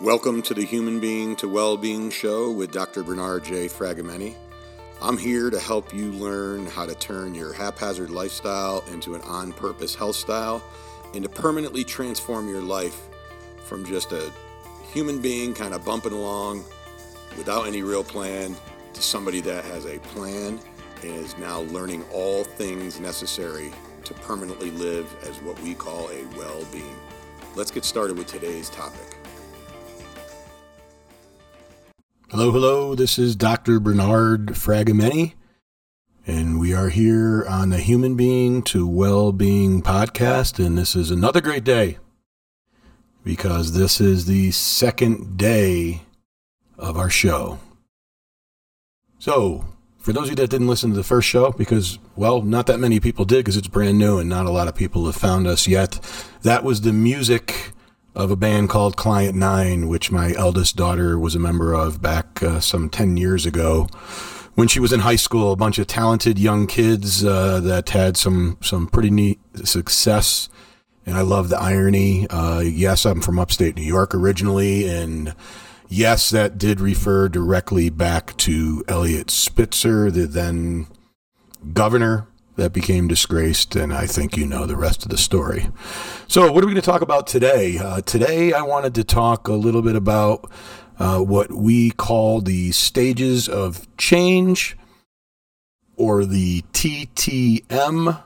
Welcome to the Human Being to Well-Being Show with Dr. Bernard J. Fragomeni. I'm here to help you learn how to turn your haphazard lifestyle into an on-purpose health style and to permanently transform your life from just a human being kind of bumping along without any real plan to somebody that has a plan and is now learning all things necessary to permanently live as what we call a well-being. Let's get started with today's topic. Hello, hello. This is Dr. Bernard Fragomeni, and we are here on the Human Being to Well-Being podcast, and this is another great day because this is the second day of our show. So, for those of you that didn't listen to the first show, because, well, not that many people did because it's brand new and not a lot of people have found us yet, that was the music of a band called Client Nine, which my eldest daughter was a member of back uh, some 10 years ago. When she was in high school, a bunch of talented young kids uh, that had some, some pretty neat success. And I love the irony. Uh, yes, I'm from upstate New York originally. And yes, that did refer directly back to Eliot Spitzer, the then governor that became disgraced, and I think you know the rest of the story. So, what are we going to talk about today? Uh, today, I wanted to talk a little bit about uh, what we call the stages of change, or the TTM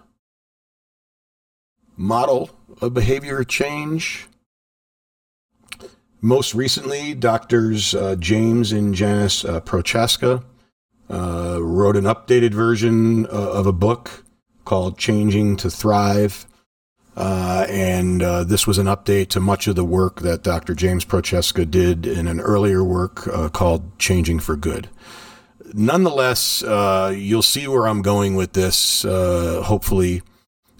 model of behavior change. Most recently, doctors uh, James and Janice uh, Prochaska uh, wrote an updated version uh, of a book called Changing to Thrive. Uh, and uh, this was an update to much of the work that Dr. James Prochaska did in an earlier work uh, called Changing for Good. Nonetheless, uh, you'll see where I'm going with this, hopefully,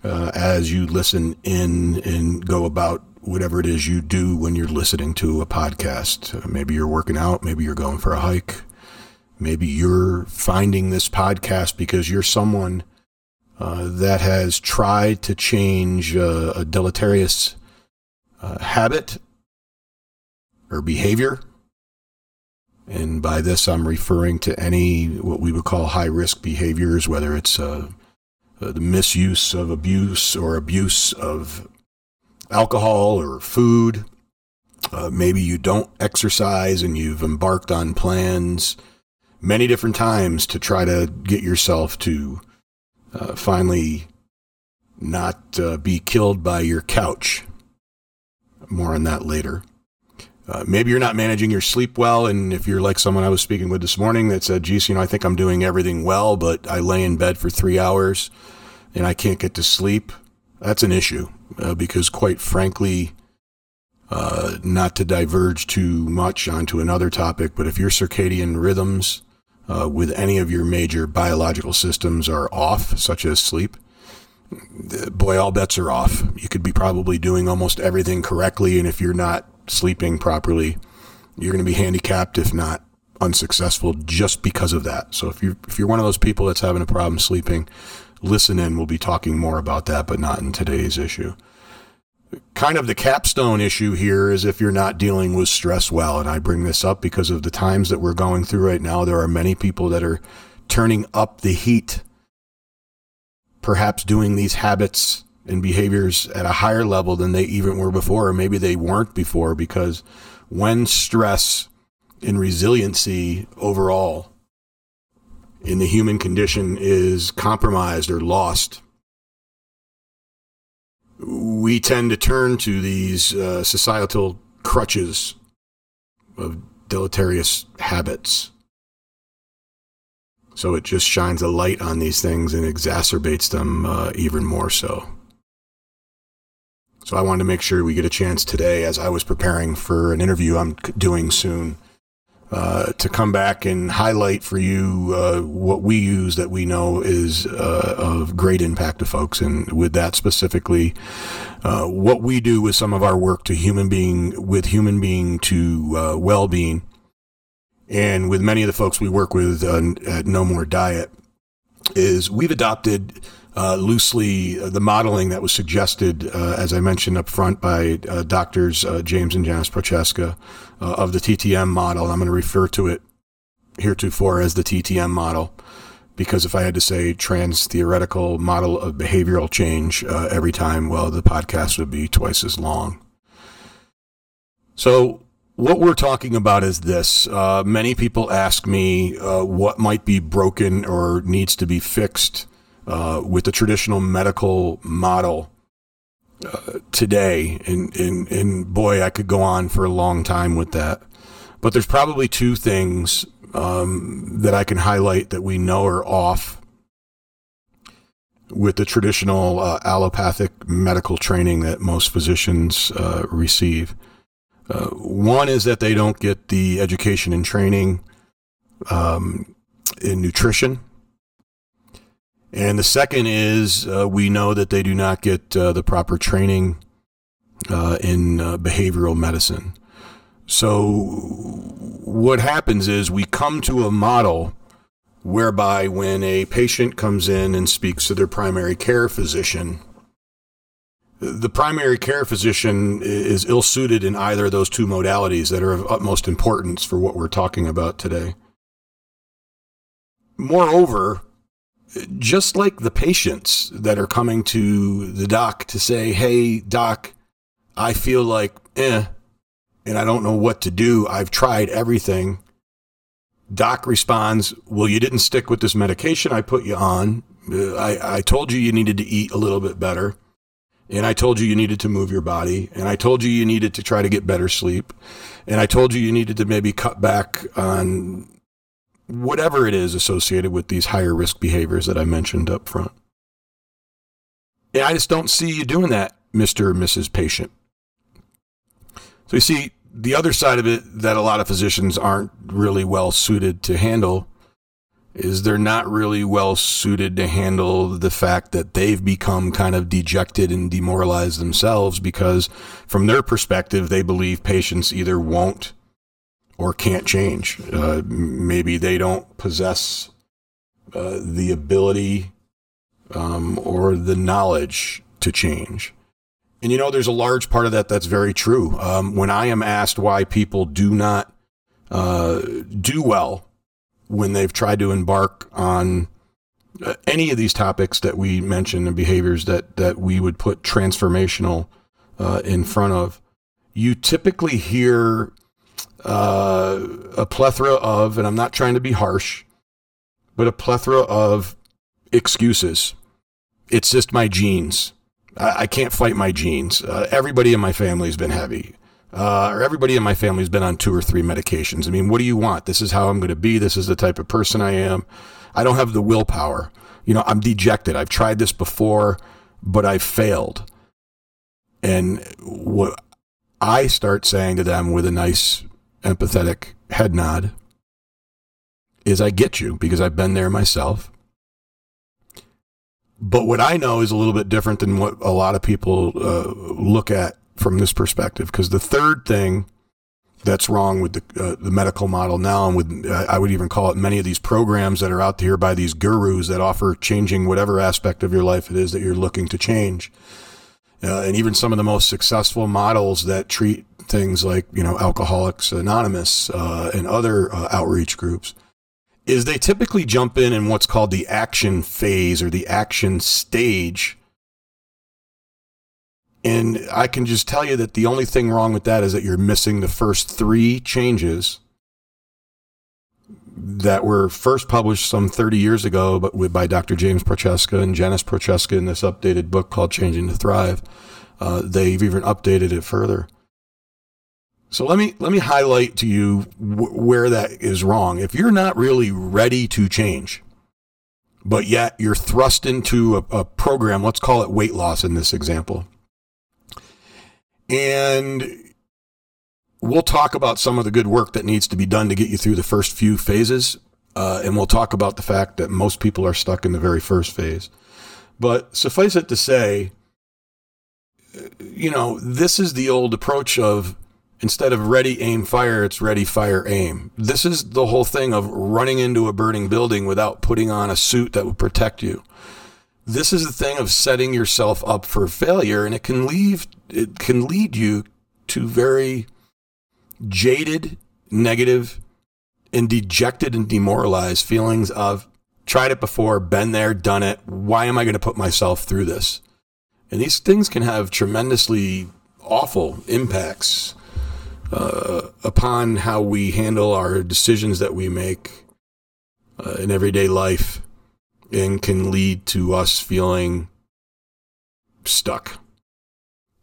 as you listen in and go about whatever it is you do when you're listening to a podcast. maybe you're working out, maybe you're going for a hike, Maybe you're finding this podcast because you're someone uh, that has tried to change uh, a deleterious uh, habit or behavior. And by this, I'm referring to any what we would call high risk behaviors, whether it's uh, uh, the misuse of abuse or abuse of alcohol or food. Uh, maybe you don't exercise and you've embarked on plans many different times to try to get yourself to uh, finally not uh, be killed by your couch. More on that later. Uh, maybe you're not managing your sleep well, and if you're like someone I was speaking with this morning that said, geez, you know, I think I'm doing everything well, but I lay in bed for three hours and I can't get to sleep, that's an issue uh, because, quite frankly, uh, not to diverge too much onto another topic, but if your circadian rhythms uh, with any of your major biological systems are off, such as sleep, boy, all bets are off. You could be probably doing almost everything correctly, and if you're not sleeping properly, you're going to be handicapped, if not unsuccessful, just because of that. So if you if you're one of those people that's having a problem sleeping, listen in. We'll be talking more about that, but not in today's issue kind of the capstone issue here is if you're not dealing with stress well. And I bring this up because of the times that we're going through right now. There are many people that are turning up the heat, perhaps doing these habits and behaviors at a higher level than they even were before, or maybe they weren't before, because when stress and resiliency overall in the human condition is compromised or lost, we tend to turn to these uh, societal crutches of deleterious habits. So it just shines a light on these things and exacerbates them uh, even more so. So I wanted to make sure we get a chance today, as I was preparing for an interview I'm doing soon uh, to come back and highlight for you uh, what we use that we know is uh, of great impact to folks. And with that specifically, uh, what we do with some of our work to human being, with human being to uh, well being, and with many of the folks we work with at No More Diet, is we've adopted uh, loosely uh, the modeling that was suggested, uh, as I mentioned up front, by uh, doctors uh, James and Janice Prochaska of the TTM model. I'm going to refer to it heretofore as the TTM model because if I had to say trans theoretical model of behavioral change every time, well, the podcast would be twice as long. So, what we're talking about is this. Uh, many people ask me uh, what might be broken or needs to be fixed uh, with the traditional medical model uh, today. And, and, and boy, I could go on for a long time with that. But there's probably two things um, that I can highlight that we know are off with the traditional uh, allopathic medical training that most physicians uh, receive. Uh, one is that they don't get the education and training um, in nutrition and the second is uh, we know that they do not get uh, the proper training uh, in uh, behavioral medicine. So what happens is we come to a model whereby when a patient comes in and speaks to their primary care physician, the primary care physician is ill suited in either of those two modalities that are of utmost importance for what we're talking about today. Moreover, just like the patients that are coming to the doc to say, Hey, doc, I feel like, eh, and I don't know what to do. I've tried everything. Doc responds, Well, you didn't stick with this medication I put you on. Uh, I, I told you you needed to eat a little bit better. And I told you you needed to move your body. And I told you you needed to try to get better sleep. And I told you you needed to maybe cut back on whatever it is associated with these higher risk behaviors that I mentioned up front. And I just don't see you doing that, Mr. or Mrs. Patient. So you see, the other side of it that a lot of physicians aren't really well suited to handle is they're not really well suited to handle the fact that they've become kind of dejected and demoralized themselves because from their perspective, they believe patients either won't or can't change. Uh, maybe they don't possess uh, the ability um, or the knowledge to change. And you know, there's a large part of that that's very true. Um, when I am asked why people do not uh, do well when they've tried to embark on uh, any of these topics that we mentioned and behaviors that that we would put transformational uh, in front of, you typically hear uh, a plethora of, and I'm not trying to be harsh, but a plethora of excuses. It's just my genes. I, I can't fight my genes. Uh, everybody in my family has been heavy. Uh, or everybody in my family has been on two or three medications. I mean, what do you want? This is how I'm going to be. This is the type of person I am. I don't have the willpower. You know, I'm dejected. I've tried this before, but I've failed. And what I start saying to them with a nice empathetic head nod is I get you because I've been there myself. But what I know is a little bit different than what a lot of people uh, look at from this perspective. Because the third thing that's wrong with the, uh, the medical model now, and with I would even call it many of these programs that are out there by these gurus that offer changing whatever aspect of your life it is that you're looking to change. Uh, and even some of the most successful models that treat things like you know Alcoholics Anonymous uh, and other uh, outreach groups is they typically jump in in what's called the action phase or the action stage. And I can just tell you that the only thing wrong with that is that you're missing the first three changes that were first published some 30 years ago, but with, by Dr. James Prochaska and Janice Prochaska in this updated book called Changing to Thrive. Uh, they've even updated it further. So let me let me highlight to you where that is wrong. If you're not really ready to change, but yet you're thrust into a, a program, let's call it weight loss in this example, and we'll talk about some of the good work that needs to be done to get you through the first few phases, uh, and we'll talk about the fact that most people are stuck in the very first phase. But suffice it to say, you know, this is the old approach of instead of ready, aim, fire, it's ready, fire, aim. This is the whole thing of running into a burning building without putting on a suit that would protect you. this is the thing of setting yourself up for failure and it can leave it can lead you to very jaded negative and dejected and demoralized feelings of tried it before been there done it why am i going to put myself through this and these things can have tremendously awful impacts uh, upon how we handle our decisions that we make uh, in everyday life and can lead to us feeling stuck.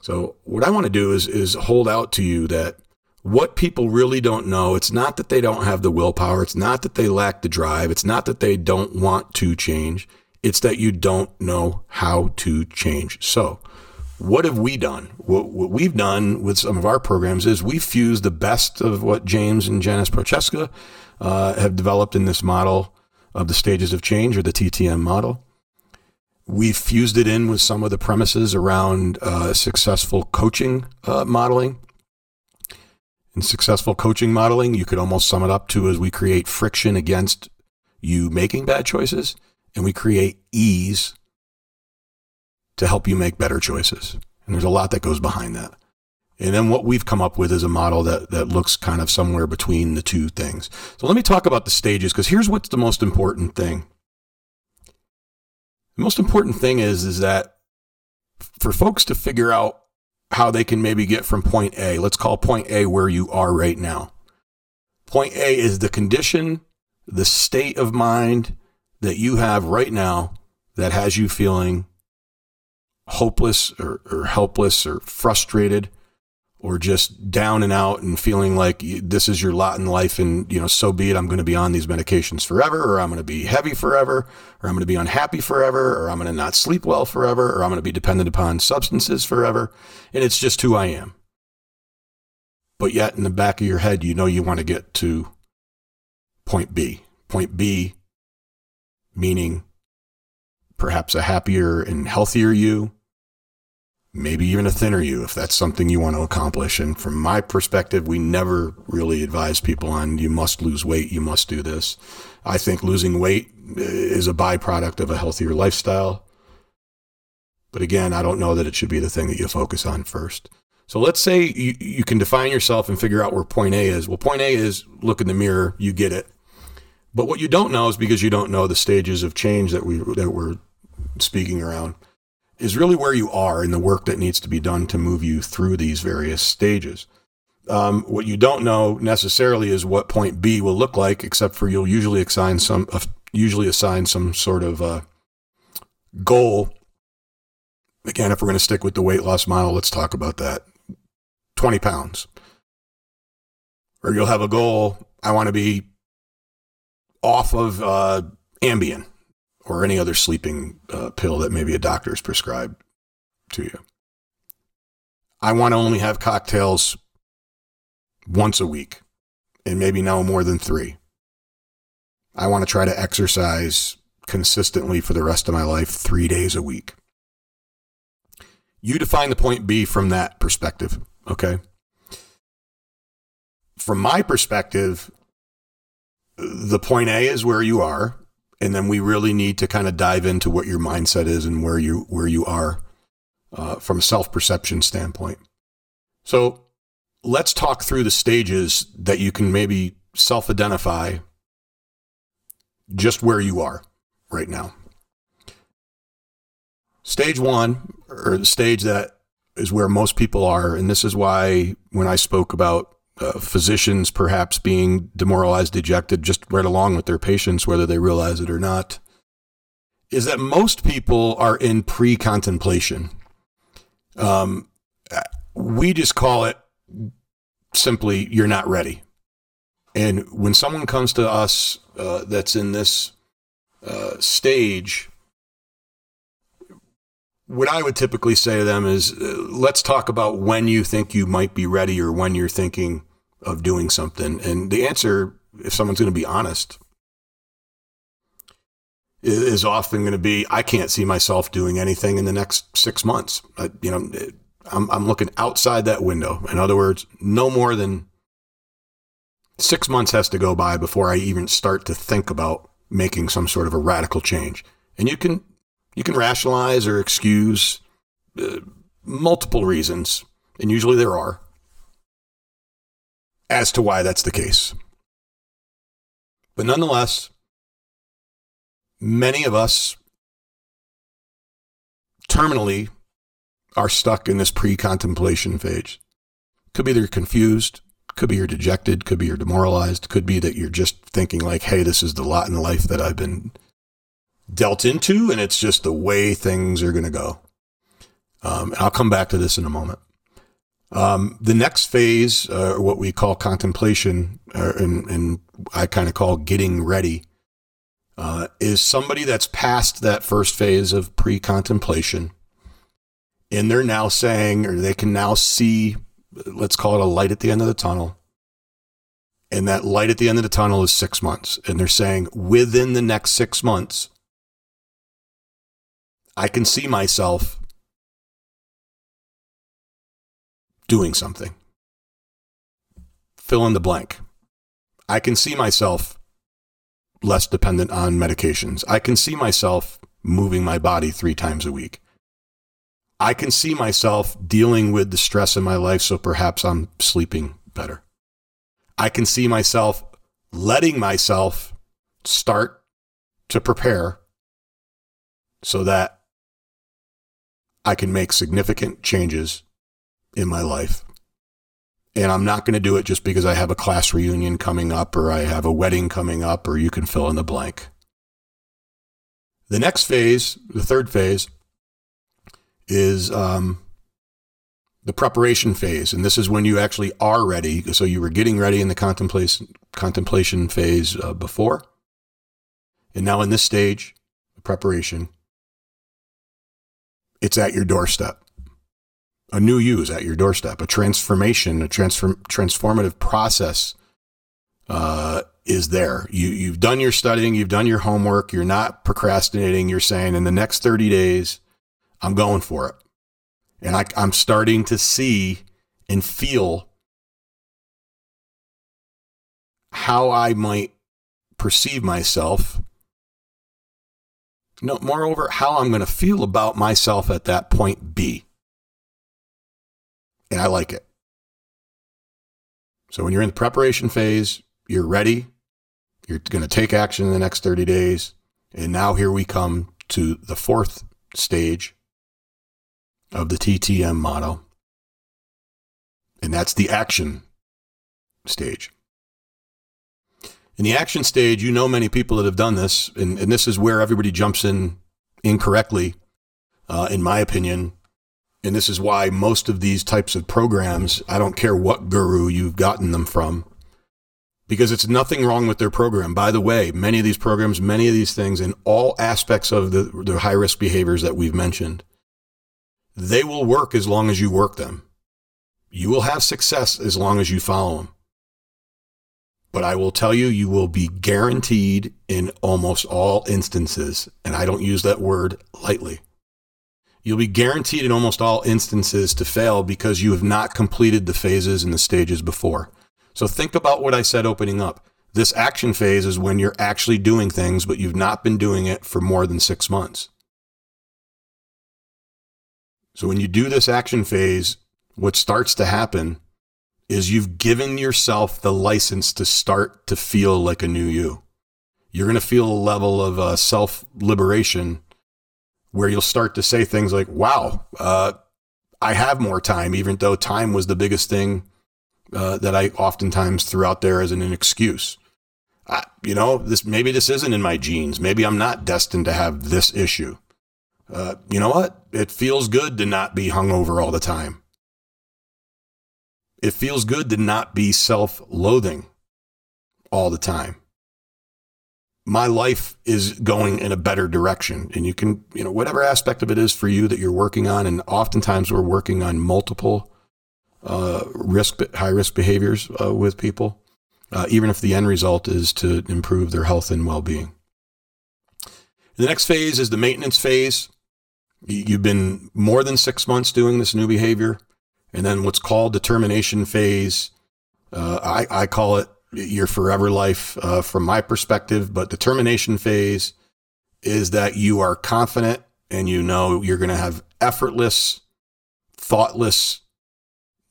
So what I want to do is is hold out to you that what people really don't know, it's not that they don't have the willpower, it's not that they lack the drive, it's not that they don't want to change, it's that you don't know how to change. So, what have we done? What, what we've done with some of our programs is we've fused the best of what James and Janice Prochaska uh, have developed in this model of the stages of change or the TTM model. We've fused it in with some of the premises around uh, successful coaching uh, modeling. In successful coaching modeling, you could almost sum it up to as we create friction against you making bad choices and we create ease to help you make better choices. And there's a lot that goes behind that. And then what we've come up with is a model that, that looks kind of somewhere between the two things. So let me talk about the stages because here's what's the most important thing. The most important thing is, is that for folks to figure out how they can maybe get from point A, let's call point A where you are right now. Point A is the condition, the state of mind that you have right now that has you feeling hopeless or, or helpless or frustrated or just down and out and feeling like this is your lot in life and you know so be it. I'm going to be on these medications forever or i'm going to be heavy forever or i'm going to be unhappy forever or i'm going to not sleep well forever or i'm going to be dependent upon substances forever. And it's just who i am. But yet in the back of your head you know you want to get to point b. Point b meaning perhaps a happier and healthier you maybe even a thinner you if that's something you want to accomplish. And from my perspective, we never really advise people on you must lose weight, you must do this. I think losing weight eh, is a byproduct of a healthier lifestyle. But again, I don't know that it should be the thing that you focus on first. So let's say you, you can define yourself and figure out where point A is. Well, point A is look in the mirror, you get it. But what you don't know is because you don't know the stages of change that we that we're speaking around is really where you are in the work that needs to be done to move you through these various stages. Um, what you don't know necessarily is what point B will look like, except for you'll usually assign some, uh, usually assign some sort of uh, goal. Again, if we're going to stick with the weight loss model, let's talk about that. 20 pounds. Or you'll have a goal. I want to be off of uh, Ambien or any other sleeping uh, pill that maybe a doctor has prescribed to you. I want to only have cocktails once a week and maybe no more than three. I want to try to exercise consistently for the rest of my life three days a week. You define the point B from that perspective, okay? From my perspective, the point A is where you are and then we really need to kind of dive into what your mindset is and where you where you are uh, from a self perception standpoint. So let's talk through the stages that you can maybe self identify just where you are right now. Stage one, or the stage that is where most people are, and this is why when I spoke about uh, physicians perhaps being demoralized, dejected, just right along with their patients, whether they realize it or not, is that most people are in pre contemplation. Um, we just call it simply, you're not ready. And when someone comes to us uh, that's in this uh, stage, what I would typically say to them is, uh, let's talk about when you think you might be ready or when you're thinking of doing something? And the answer, if someone's going to be honest, is often going to be, I can't see myself doing anything in the next six months. I, you know, I'm, I'm looking outside that window. In other words, no more than six months has to go by before I even start to think about making some sort of a radical change. And you can, You can rationalize or excuse uh, multiple reasons, and usually there are, as to why that's the case. But nonetheless, many of us terminally are stuck in this pre contemplation phase. Could be they're confused, could be you're dejected, could be you're demoralized, could be that you're just thinking, like, hey, this is the lot in life that I've been dealt into, and it's just the way things are going to go. Um, and I'll come back to this in a moment. Um, the next phase, uh, what we call contemplation, uh, and, and, I kind of call getting ready, uh, is somebody that's past that first phase of pre contemplation. And they're now saying, or they can now see, let's call it a light at the end of the tunnel. And that light at the end of the tunnel is six months. And they're saying within the next six months, I can see myself doing something. Fill in the blank. I can see myself less dependent on medications. I can see myself moving my body three times a week. I can see myself dealing with the stress in my life, so perhaps I'm sleeping better. I can see myself letting myself start to prepare so that I can make significant changes in my life. And I'm not going to do it just because I have a class reunion coming up or I have a wedding coming up or you can fill in the blank. The next phase, the third phase, is um, the preparation phase. And this is when you actually are ready. So you were getting ready in the contemplation, contemplation phase uh, before. And now in this stage, the preparation, it's at your doorstep a new you is at your doorstep. A transformation, a transform, transformative process uh, is there. You, you've done your studying, you've done your homework, you're not procrastinating. You're saying, in the next 30 days, I'm going for it. And I, I'm starting to see and feel how I might perceive myself. No, moreover, how I'm going to feel about myself at that point B and I like it. So when you're in the preparation phase, you're ready. You're going to take action in the next 30 days. And now here we come to the fourth stage of the TTM model. And that's the action stage. In the action stage, you know many people that have done this, and, and this is where everybody jumps in incorrectly, uh, in my opinion, and this is why most of these types of programs, I don't care what guru you've gotten them from, because it's nothing wrong with their program. By the way, many of these programs, many of these things, in all aspects of the, the high risk behaviors that we've mentioned, they will work as long as you work them. You will have success as long as you follow them. But I will tell you, you will be guaranteed in almost all instances, and I don't use that word lightly You'll be guaranteed in almost all instances to fail because you have not completed the phases and the stages before. So think about what I said opening up. This action phase is when you're actually doing things, but you've not been doing it for more than six months. So when you do this action phase, what starts to happen is you've given yourself the license to start to feel like a new you. You're going to feel a level of uh, self liberation where you'll start to say things like, wow, uh, I have more time, even though time was the biggest thing uh, that I oftentimes threw out there as an, an excuse. I, you know, this maybe this isn't in my genes. Maybe I'm not destined to have this issue. Uh, you know what? It feels good to not be hungover all the time. It feels good to not be self loathing all the time my life is going in a better direction. And you can, you know, whatever aspect of it is for you that you're working on. And oftentimes we're working on multiple uh, risk, high risk behaviors uh, with people, uh, even if the end result is to improve their health and well being. The next phase is the maintenance phase. You've been more than six months doing this new behavior. And then what's called determination phase. Uh, I, I call it your forever life uh, from my perspective. But determination phase is that you are confident and you know you're going to have effortless, thoughtless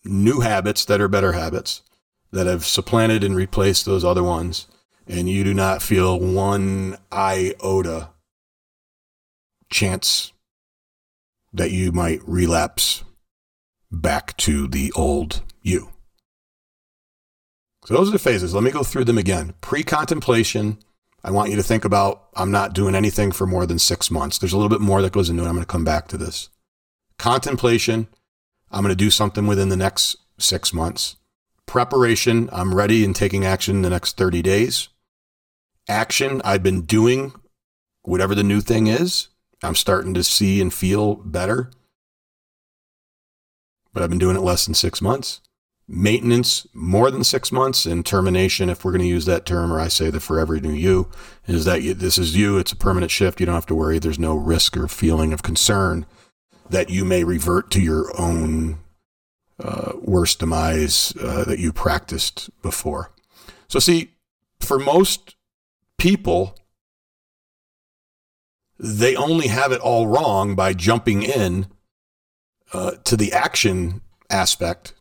new habits that are better habits that have supplanted and replaced those other ones, and you do not feel one iota chance that you might relapse back to the old you. So those are the phases. Let me go through them again. Pre contemplation. I want you to think about I'm not doing anything for more than six months. There's a little bit more that goes into it. I'm going to come back to this. Contemplation. I'm going to do something within the next six months. Preparation. I'm ready and taking action in the next 30 days. Action. I've been doing whatever the new thing is. I'm starting to see and feel better, but I've been doing it less than six months. Maintenance, more than six months, and termination, if we're going to use that term, or I say the forever new you, is that you, this is you. It's a permanent shift. You don't have to worry. There's no risk or feeling of concern that you may revert to your own uh, worst demise uh, that you practiced before. So, see, for most people, they only have it all wrong by jumping in uh, to the action aspect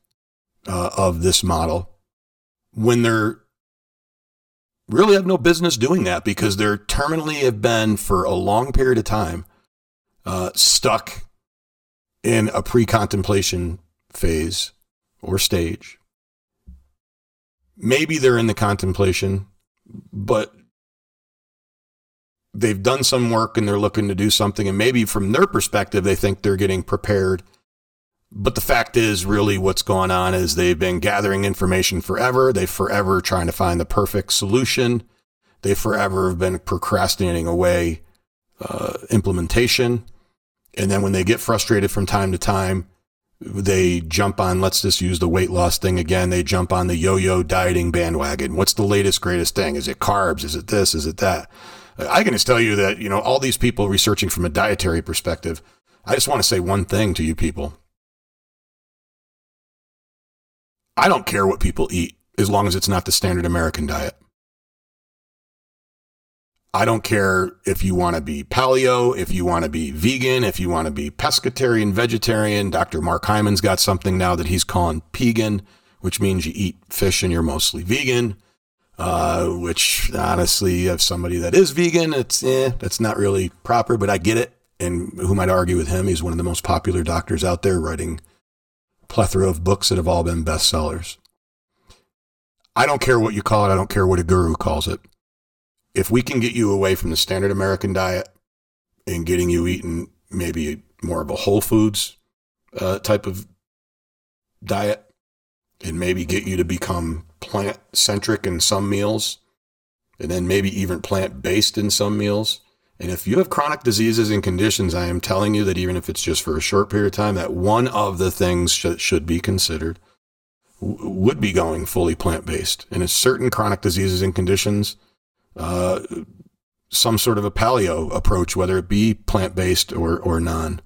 uh, of this model when they're really have no business doing that because they're terminally have been for a long period of time uh, stuck in a pre-contemplation phase or stage. Maybe they're in the contemplation, but they've done some work and they're looking to do something. And maybe from their perspective, they think they're getting prepared. But the fact is, really, what's going on is they've been gathering information forever. They've forever trying to find the perfect solution. They forever have been procrastinating away uh, implementation. And then when they get frustrated from time to time, they jump on, let's just use the weight loss thing again. They jump on the yo yo dieting bandwagon. What's the latest, greatest thing? Is it carbs? Is it this? Is it that? I can just tell you that, you know, all these people researching from a dietary perspective, I just want to say one thing to you people. I don't care what people eat as long as it's not the standard American diet. I don't care if you want to be paleo, if you want to be vegan, if you want to be pescatarian, vegetarian. Dr. Mark Hyman's got something now that he's calling pegan, which means you eat fish and you're mostly vegan uh, which honestly, if somebody that is vegan, it's eh, that's not really proper, but I get it. And who might argue with him? He's one of the most popular doctors out there, writing plethora of books that have all been bestsellers. I don't care what you call it. I don't care what a guru calls it. If we can get you away from the standard American diet and getting you eating maybe more of a whole foods uh, type of diet, and maybe get you to become plant centric in some meals, and then maybe even plant based in some meals. And if you have chronic diseases and conditions, I am telling you that even if it's just for a short period of time, that one of the things should, should be considered would be going fully plant based. And in certain chronic diseases and conditions, uh, some sort of a paleo approach, whether it be plant based or, or non,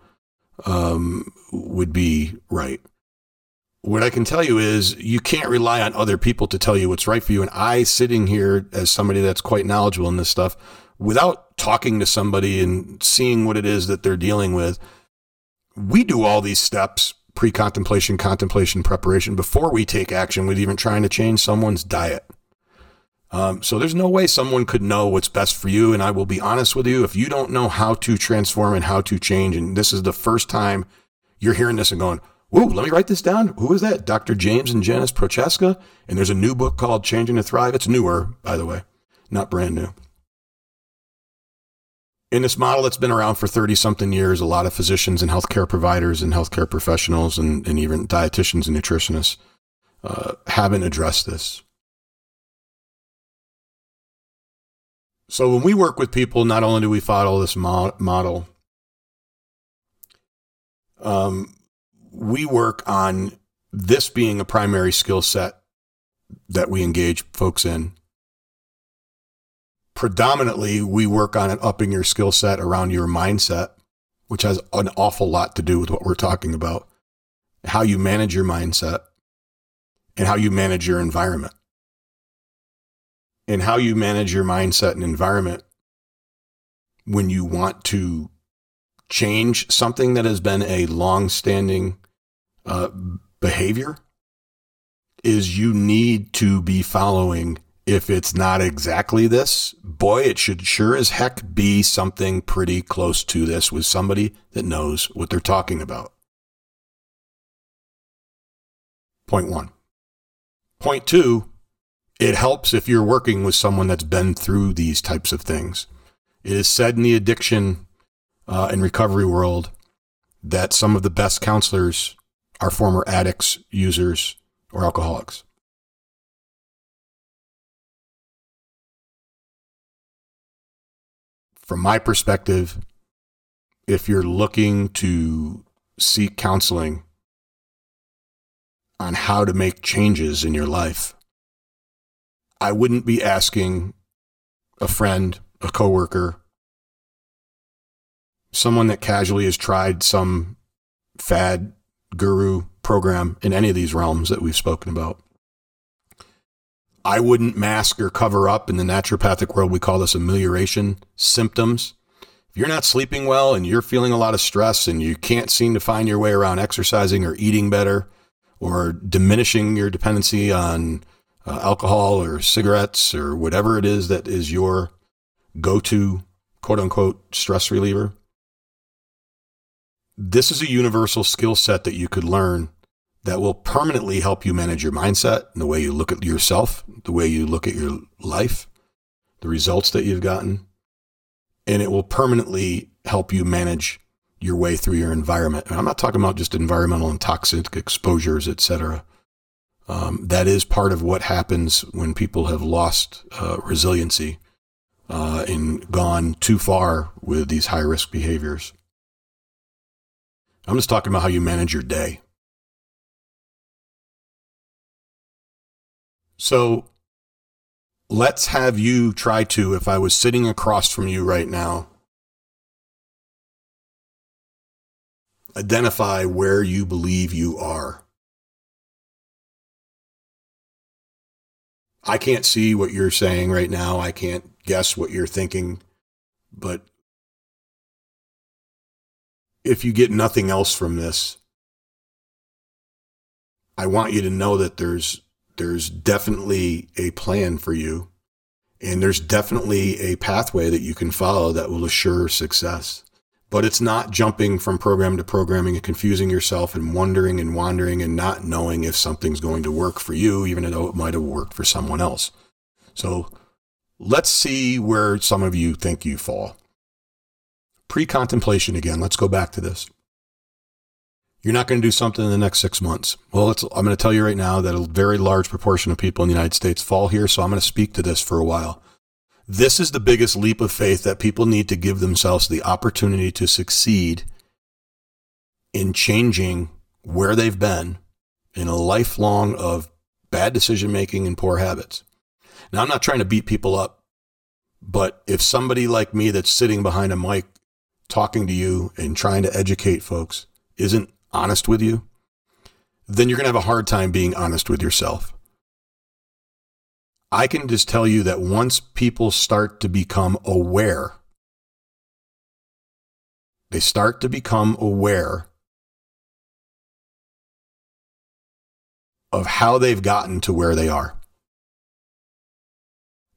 um, would be right what I can tell you is you can't rely on other people to tell you what's right for you. And I, sitting here as somebody that's quite knowledgeable in this stuff, without talking to somebody and seeing what it is that they're dealing with, we do all these steps pre contemplation, contemplation, preparation before we take action with even trying to change someone's diet. Um, so there's no way someone could know what's best for you. And I will be honest with you, if you don't know how to transform and how to change, and this is the first time you're hearing this and going, Ooh, let me write this down. Who is that? Dr. James and Janice Prochaska. And there's a new book called Changing to Thrive. It's newer, by the way, not brand new. In this model that's been around for 30 something years, a lot of physicians and healthcare providers and healthcare professionals and, and even dietitians and nutritionists uh, haven't addressed this. So when we work with people, not only do we follow this mo- model, um, we work on this being a primary skill set that we engage folks in. Predominantly, we work on upping your skill set around your mindset, which has an awful lot to do with what we're talking about. How you manage your mindset and how you manage your environment. And how you manage your mindset and environment when you want to change something that has been a long standing uh, behavior is you need to be following if it's not exactly this, boy, it should sure as heck be something pretty close to this with somebody that knows what they're talking about. Point one. Point two, it helps if you're working with someone that's been through these types of things. It is said in the addiction uh, and recovery world that some of the best counselors are former addicts, users, or alcoholics. From my perspective, if you're looking to seek counseling on how to make changes in your life, I wouldn't be asking a friend, a coworker, someone that casually has tried some fad guru program in any of these realms that we've spoken about. I wouldn't mask or cover up in the naturopathic world. We call this amelioration symptoms. If you're not sleeping well and you're feeling a lot of stress and you can't seem to find your way around exercising or eating better or diminishing your dependency on uh, alcohol or cigarettes or whatever it is that is your go to quote unquote stress reliever, this is a universal skill set that you could learn that will permanently help you manage your mindset and the way you look at yourself, the way you look at your life, the results that you've gotten. And it will permanently help you manage your way through your environment. And I'm not talking about just environmental and toxic exposures, etc. Um, that is part of what happens when people have lost uh, resiliency uh, and gone too far with these high risk behaviors. I'm just talking about how you manage your day. So let's have you try to, if I was sitting across from you right now, identify where you believe you are. I can't see what you're saying right now. I can't guess what you're thinking. But if you get nothing else from this, I want you to know that there's there's definitely a plan for you. And there's definitely a pathway that you can follow that will assure success. But it's not jumping from program to programming and confusing yourself and wondering and wandering and not knowing if something's going to work for you, even though it might have worked for someone else. So let's see where some of you think you fall. Pre contemplation again. Let's go back to this you're not going to do something in the next six months. Well, I'm going to tell you right now that a very large proportion of people in the United States fall here. So I'm going to speak to this for a while. This is the biggest leap of faith that people need to give themselves the opportunity to succeed in changing where they've been in a lifelong of bad decision making and poor habits. Now, I'm not trying to beat people up, but if somebody like me that's sitting behind a mic talking to you and trying to educate folks isn't honest with you, then you're going to have a hard time being honest with yourself. I can just tell you that once people start to become aware, they start to become aware of how they've gotten to where they are.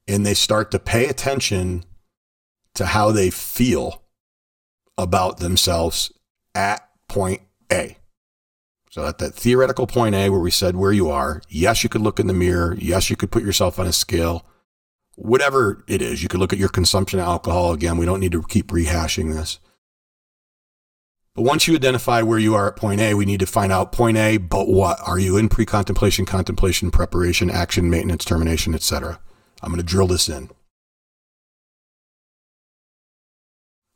And they start to pay attention to how they feel about themselves at point a. So at that theoretical point A where we said where you are, yes, you could look in the mirror. Yes, you could put yourself on a scale. Whatever it is, you could look at your consumption of alcohol. Again, we don't need to keep rehashing this. But once you identify where you are at point A, we need to find out point A, but what? Are you in pre-contemplation, contemplation, preparation, action, maintenance, termination, etc.? I'm going to drill this in.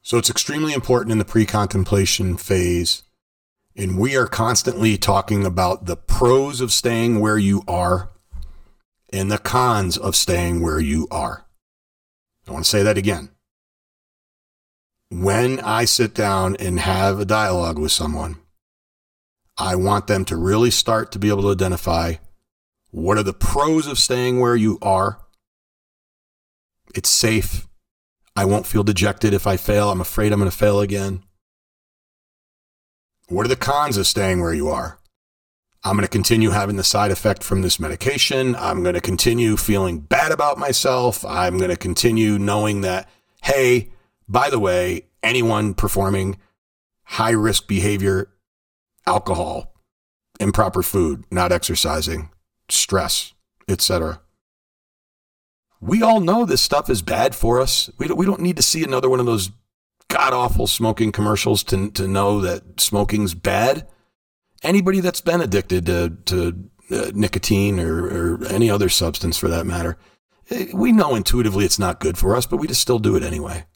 So it's extremely important in the pre-contemplation phase and we are constantly talking about the pros of staying where you are and the cons of staying where you are. I want to say that again. When I sit down and have a dialogue with someone, I want them to really start to be able to identify what are the pros of staying where you are. It's safe. I won't feel dejected if I fail. I'm afraid I'm going to fail again. What are the cons of staying where you are? I'm going to continue having the side effect from this medication. I'm going to continue feeling bad about myself. I'm going to continue knowing that, hey, by the way, anyone performing high risk behavior, alcohol, improper food, not exercising, stress, etc. We all know this stuff is bad for us. We don't, we don't need to see another one of those god awful smoking commercials to, to know that smoking's bad. Anybody that's been addicted to, to uh, nicotine or, or any other substance for that matter, eh, we know intuitively it's not good for us, but we just still do it anyway.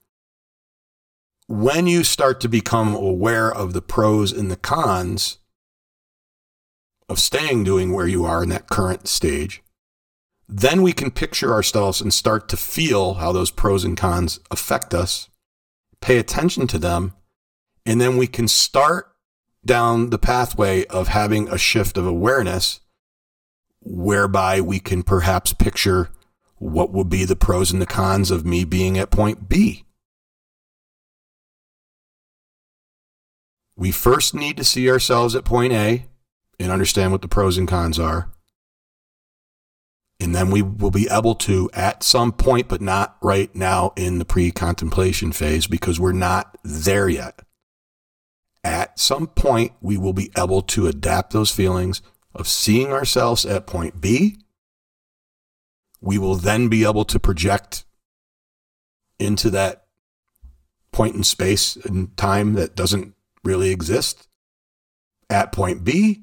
When you start to become aware of the pros and the cons of staying doing where you are in that current stage, then we can picture ourselves and start to feel how those pros and cons affect us, pay attention to them, and then we can start down the pathway of having a shift of awareness whereby we can perhaps picture what would be the pros and the cons of me being at point B. We first need to see ourselves at point A and understand what the pros and cons are. And then we will be able to, at some point, but not right now in the pre contemplation phase, because we're not there yet. At some point, we will be able to adapt those feelings of seeing ourselves at point B. We will then be able to project into that point in space and time that doesn't really exist. At point B,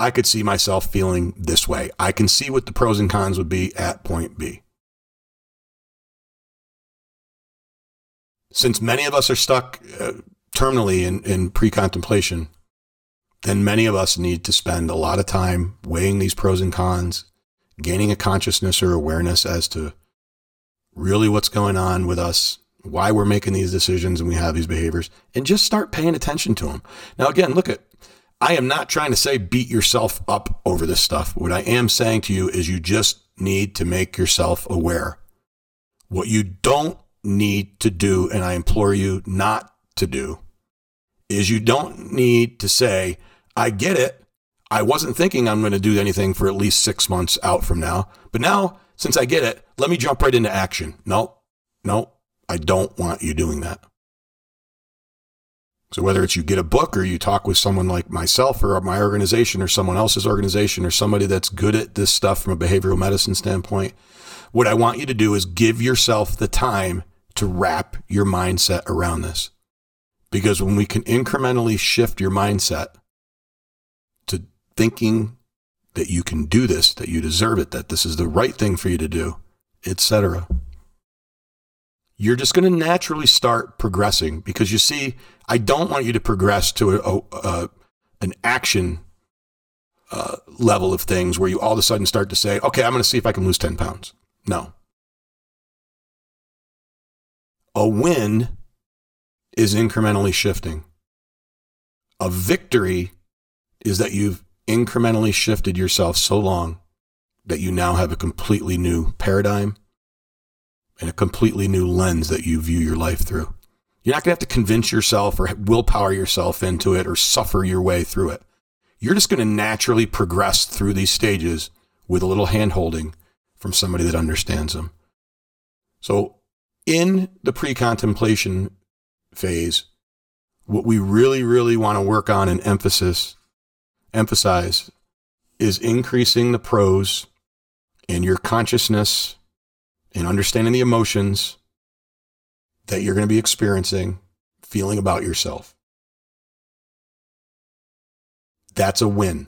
I could see myself feeling this way. I can see what the pros and cons would be at point B. Since many of us are stuck uh, terminally in, in pre contemplation, then many of us need to spend a lot of time weighing these pros and cons, gaining a consciousness or awareness as to really what's going on with us, why we're making these decisions and we have these behaviors, and just start paying attention to them. Now, again, look at I am not trying to say beat yourself up over this stuff. What I am saying to you is you just need to make yourself aware. What you don't need to do, and I implore you not to do, is you don't need to say, I get it. I wasn't thinking I'm going to do anything for at least six months out from now. But now, since I get it, let me jump right into action. No, no, I don't want you doing that. So whether it's you get a book or you talk with someone like myself or my organization or someone else's organization or somebody that's good at this stuff from a behavioral medicine standpoint, what I want you to do is give yourself the time to wrap your mindset around this. Because when we can incrementally shift your mindset to thinking that you can do this, that you deserve it, that this is the right thing for you to do, etc you're just going to naturally start progressing because you see, I don't want you to progress to a, a, a an action uh, level of things where you all of a sudden start to say, okay, I'm going to see if I can lose 10 pounds. No. A win is incrementally shifting. A victory is that you've incrementally shifted yourself so long that you now have a completely new paradigm and a completely new lens that you view your life through. You're not going to have to convince yourself or willpower yourself into it or suffer your way through it. You're just going to naturally progress through these stages with a little hand holding from somebody that understands them. So, in the pre contemplation phase, what we really, really want to work on and emphasis, emphasize is increasing the pros in your consciousness and understanding the emotions that you're going to be experiencing, feeling about yourself. That's a win.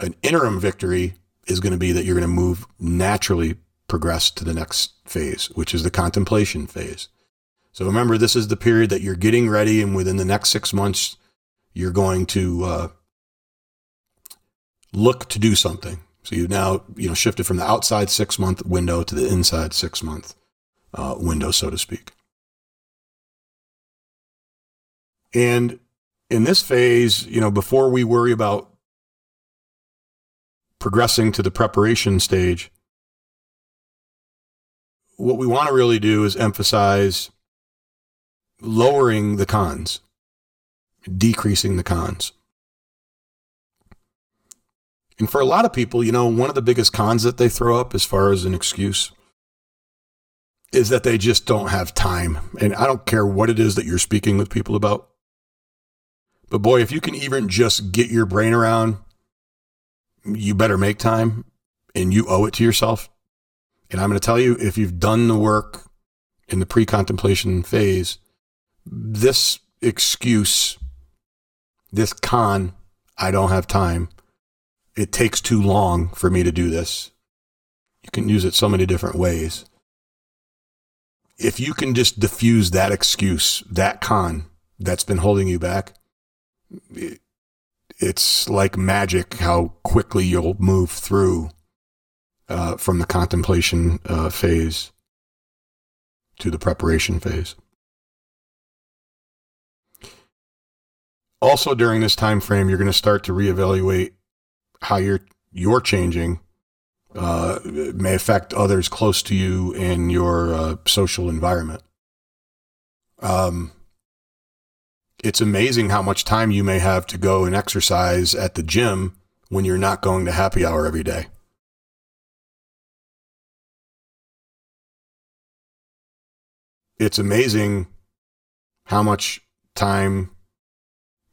An interim victory is going to be that you're going to move naturally progress to the next phase, which is the contemplation phase. So remember, this is the period that you're getting ready, and within the next six months, you're going to uh, look to do something. So you've now you know shifted from the outside six month window to the inside six month uh, window, so to speak. And in this phase, you know, before we worry about progressing to the preparation stage, what we want to really do is emphasize lowering the cons. decreasing the cons. And for a lot of people, you know, one of the biggest cons that they throw up as far as an excuse is that they just don't have time. And I don't care what it is that you're speaking with people about. But boy, if you can even just get your brain around, you better make time and you owe it to yourself. And I'm going to tell you, if you've done the work in the pre contemplation phase, this excuse, this con, I don't have time, it takes too long for me to do this. You can use it so many different ways. If you can just diffuse that excuse, that con that's been holding you back, it's like magic how quickly you'll move through uh, from the contemplation uh, phase to the preparation phase. Also, during this time frame, you're going to start to reevaluate how you're you're changing. Uh, may affect others close to you in your uh, social environment. Um, it's amazing how much time you may have to go and exercise at the gym when you're not going to happy hour every day. It's amazing how much time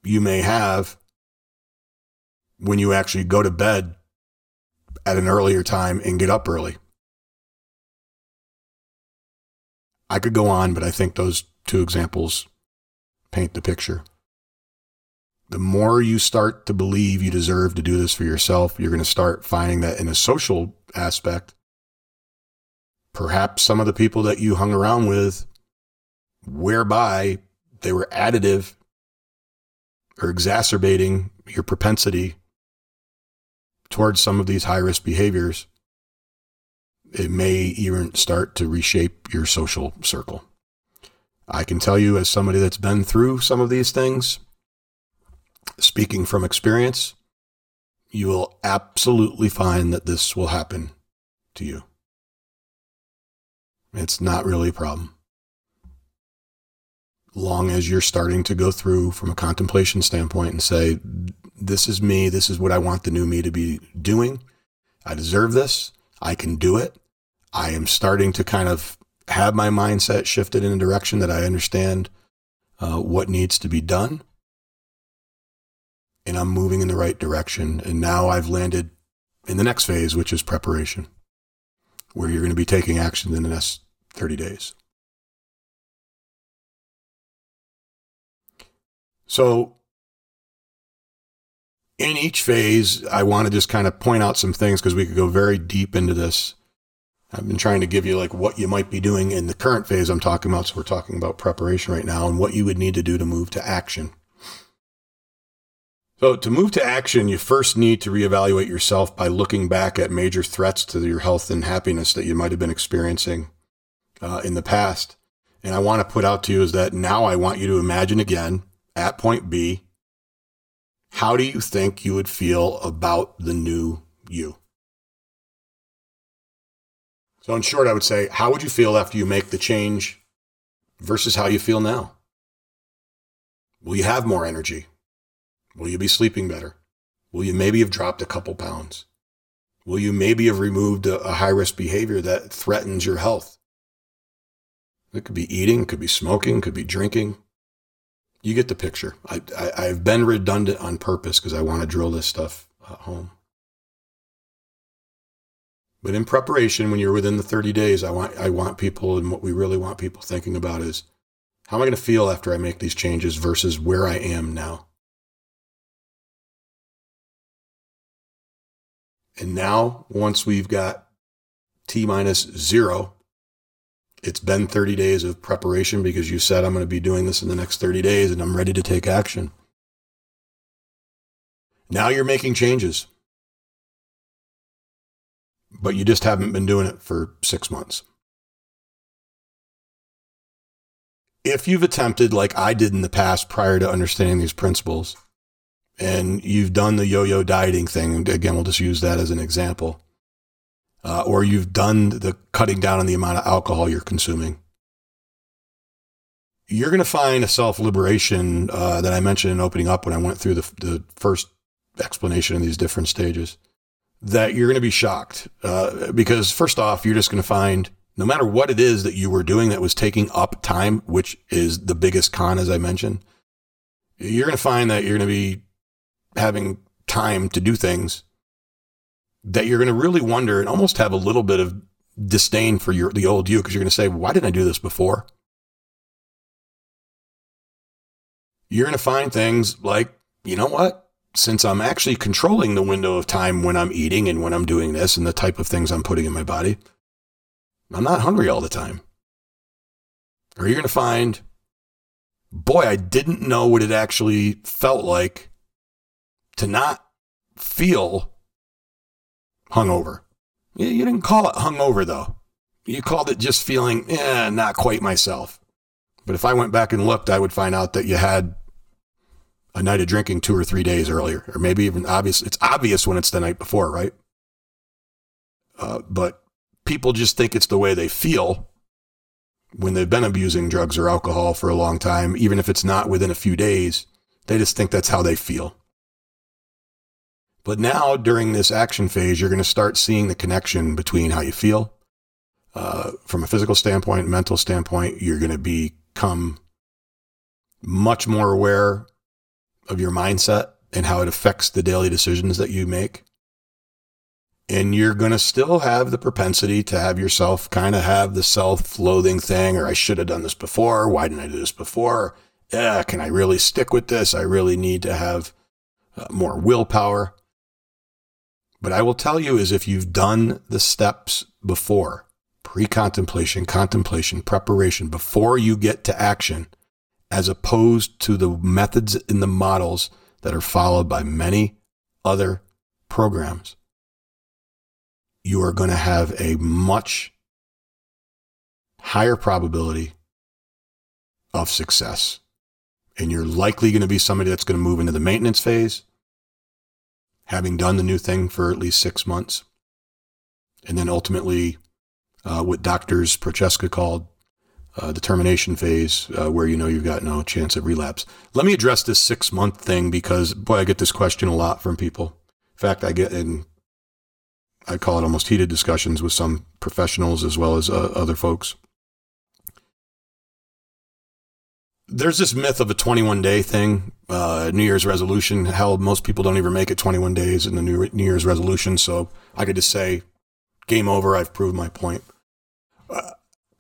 you may have when you actually go to bed at an earlier time and get up early. I could go on, but I think those two examples paint the picture. The more you start to believe you deserve to do this for yourself, you're going to start finding that in a social aspect, perhaps some of the people that you hung around with, whereby they were additive or exacerbating your propensity towards some of these high risk behaviors, it may even start to reshape your social circle. I can tell you, as somebody that's been through some of these things, speaking from experience, you will absolutely find that this will happen to you. It's not really a problem. Long as you're starting to go through from a contemplation standpoint and say, This is me. This is what I want the new me to be doing. I deserve this. I can do it. I am starting to kind of have my mindset shifted in a direction that I understand uh, what needs to be done. And I'm moving in the right direction. And now I've landed in the next phase, which is preparation, where you're going to be taking action in the next 30 days. So, in each phase, I want to just kind of point out some things because we could go very deep into this. I've been trying to give you like what you might be doing in the current phase I'm talking about. So we're talking about preparation right now and what you would need to do to move to action. So to move to action, you first need to reevaluate yourself by looking back at major threats to your health and happiness that you might have been experiencing uh, in the past. And I want to put out to you is that now I want you to imagine again at point B, how do you think you would feel about the new you? So, in short, I would say, how would you feel after you make the change versus how you feel now? Will you have more energy? Will you be sleeping better? Will you maybe have dropped a couple pounds? Will you maybe have removed a, a high risk behavior that threatens your health? It could be eating, it could be smoking, it could be drinking. You get the picture. I, I, have been redundant on purpose because I want to drill this stuff uh, home. But in preparation, when you're within the 30 days, I want I want people and what we really want people thinking about is how am I going to feel after I make these changes versus where I am now. And now, once we've got T minus zero, it's been 30 days of preparation because you said I'm going to be doing this in the next 30 days and I'm ready to take action. Now you're making changes but you just haven't been doing it for six months. If you've attempted, like I did in the past prior to understanding these principles, and you've done the yo yo dieting thing, again, we'll just use that as an example, uh, or you've done the cutting down on the amount of alcohol you're consuming, you're going to find a self liberation uh, that I mentioned in opening up when I went through the, the first explanation of these different stages that you're going to be shocked uh, because first off, you're just going to find no matter what it is that you were doing that was taking up time, which is the biggest con, as I mentioned, you're going to find that you're going to be having time to do things that you're going to really wonder and almost have a little bit of disdain for your the old you because you're going to say, why didn't I do this before? You're going to find things like, you know what? Since I'm actually controlling the window of time when I'm eating and when I'm doing this and the type of things I'm putting in my body, I'm not hungry all the time. Or you're going to find, boy, I didn't know what it actually felt like to not feel hungover. You didn't call it hungover though. You called it just feeling, eh, not quite myself. But if I went back and looked, I would find out that you had a night of drinking two or three days earlier, or maybe even obvious. It's obvious when it's the night before, right? Uh, but people just think it's the way they feel when they've been abusing drugs or alcohol for a long time, even if it's not within a few days. They just think that's how they feel. But now, during this action phase, you're going to start seeing the connection between how you feel. Uh, from a physical standpoint, mental standpoint. You're going to become much more aware of your mindset and how it affects the daily decisions that you make. And you're going to still have the propensity to have yourself kind of have the self-loathing thing or i should have done this before. Why didn't i do this before? Yeah can i really stick with this? I really need to have uh, more willpower but i will tell you is if you've done the steps before pre-contemplation contemplation preparation before you get to action as opposed to the methods in the models that are followed by many other programs you are going to have a much higher probability of success. And you're likely going to be somebody that's going to move into the maintenance phase, having done the new thing for at least six months. And then ultimately, uh, what doctors Prochaska called uh, the termination phase, uh, where you know you've got no chance of relapse. Let me address this six month thing because, boy, I get this question a lot from people. In fact, I get in I call it almost heated discussions with some professionals as well as uh, other folks. There's this myth of a 21 day thing, uh, New Year's resolution. Hell, most people don't even make it 21 days in the New, New Year's resolution. So I could just say, game over. I've proved my point. Uh,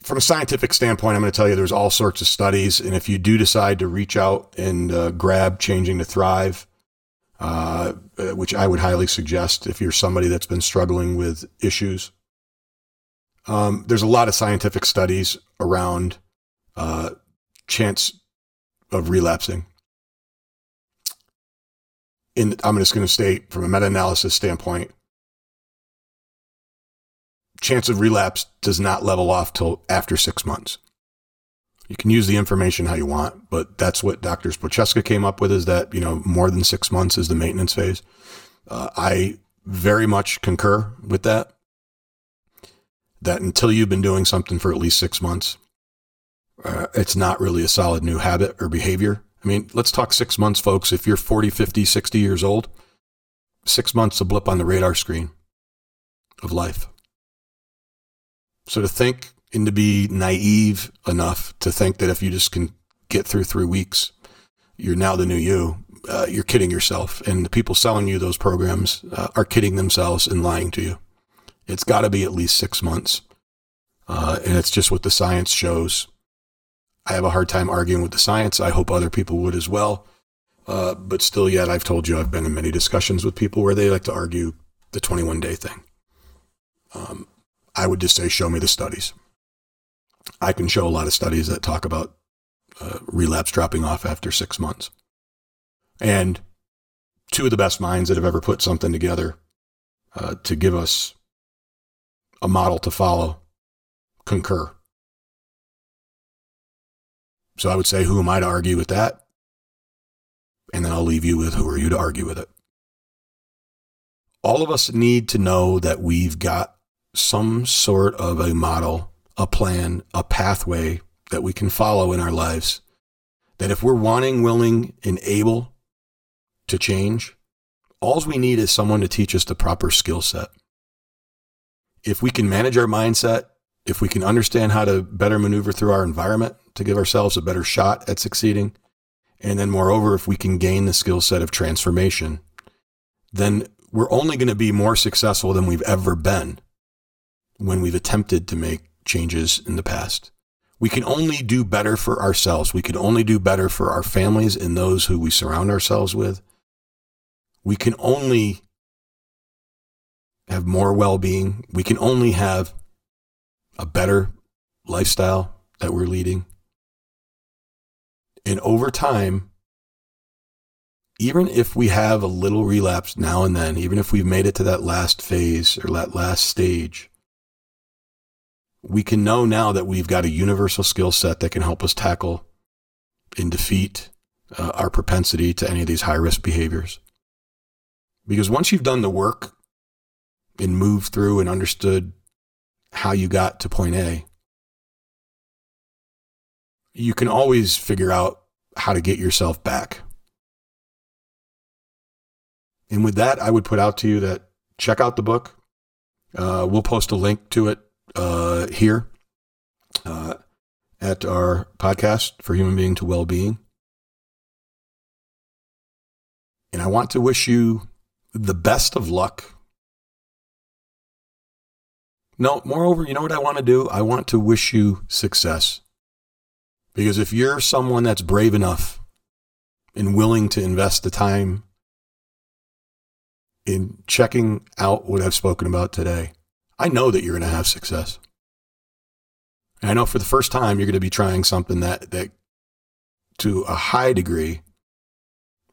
from a scientific standpoint, I'm going to tell you there's all sorts of studies. And if you do decide to reach out and uh, grab Changing to Thrive, uh, uh, which I would highly suggest if you're somebody that's been struggling with issues. Um, there's a lot of scientific studies around uh, chance of relapsing. In, I'm just going to state from a meta-analysis standpoint, chance of relapse does not level off till after six months. You can use the information how you want, but that's what Dr. Prochaska came up with is that, you know, more than six months is the maintenance phase. Uh, I very much concur with that. That until you've been doing something for at least six months, uh, it's not really a solid new habit or behavior. I mean, let's talk six months, folks. If you're 40, 50, 60 years old, six months a blip on the radar screen of life. So to think and to be naive enough to think that if you just can get through three weeks, you're now the new you. Uh, you're kidding yourself, and the people selling you those programs uh, are kidding themselves and lying to you. It's got to be at least six months, uh, and it's just what the science shows. I have a hard time arguing with the science. I hope other people would as well. Uh, but still, yet, I've told you I've been in many discussions with people where they like to argue the 21 day thing. Um, I would just say, show me the studies. I can show a lot of studies that talk about uh, relapse dropping off after six months. And two of the best minds that have ever put something together uh, to give us a model to follow concur. So I would say, who am I to argue with that? And then I'll leave you with who are you to argue with it. All of us need to know that we've got some sort of a model a plan, a pathway that we can follow in our lives. That if we're wanting, willing, and able to change, all we need is someone to teach us the proper skill set. If we can manage our mindset, if we can understand how to better maneuver through our environment to give ourselves a better shot at succeeding, and then moreover, if we can gain the skill set of transformation, then we're only going to be more successful than we've ever been when we've attempted to make changes in the past. We can only do better for ourselves. We can only do better for our families and those who we surround ourselves with. We can only have more well being. We can only have a better lifestyle that we're leading. And over time, even if we have a little relapse now and then, even if we've made it to that last phase or that last stage, we can know now that we've got a universal skill set that can help us tackle and defeat uh, our propensity to any of these high risk behaviors. Because once you've done the work and moved through and understood how you got to point A, you can always figure out how to get yourself back. And with that, I would put out to you that check out the book. Uh, we'll post a link to it uh, here uh, at our podcast for human being to well being. And I want to wish you the best of luck. No, moreover, you know what I want to do? I want to wish you success. Because if you're someone that's brave enough and willing to invest the time in checking out what I've spoken about today, I know that you're going to have success. And I know for the first time, you're going to be trying something that, that to a high degree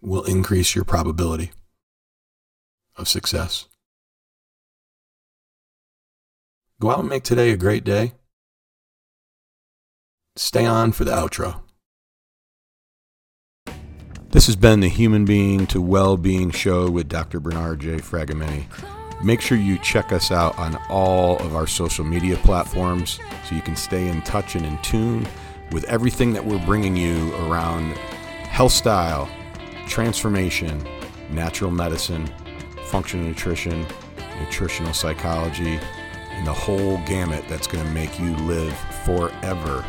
will increase your probability of success. Go out and make today a great day. Stay on for the outro. This has been the Human Being to Well Being Show with Dr. Bernard J. Fragomeni. Make sure you check us out on all of our social media platforms so you can stay in touch and in tune with everything that we're bringing you around health style, transformation, natural medicine, functional nutrition, nutritional psychology, and the whole gamut that's going to make you live forever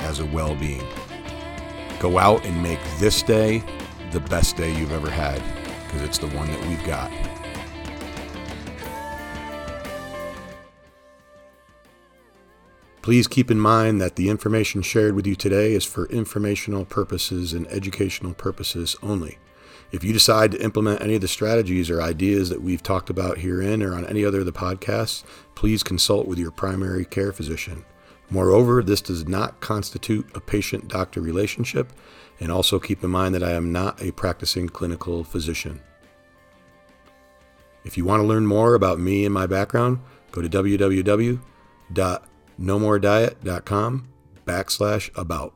as a well being. Go out and make this day the best day you've ever had because it's the one that we've got. Please keep in mind that the information shared with you today is for informational purposes and educational purposes only. If you decide to implement any of the strategies or ideas that we've talked about herein or on any other of the podcasts, please consult with your primary care physician. Moreover, this does not constitute a patient doctor relationship, and also keep in mind that I am not a practicing clinical physician. If you want to learn more about me and my background, go to www nomorediet.com backslash about.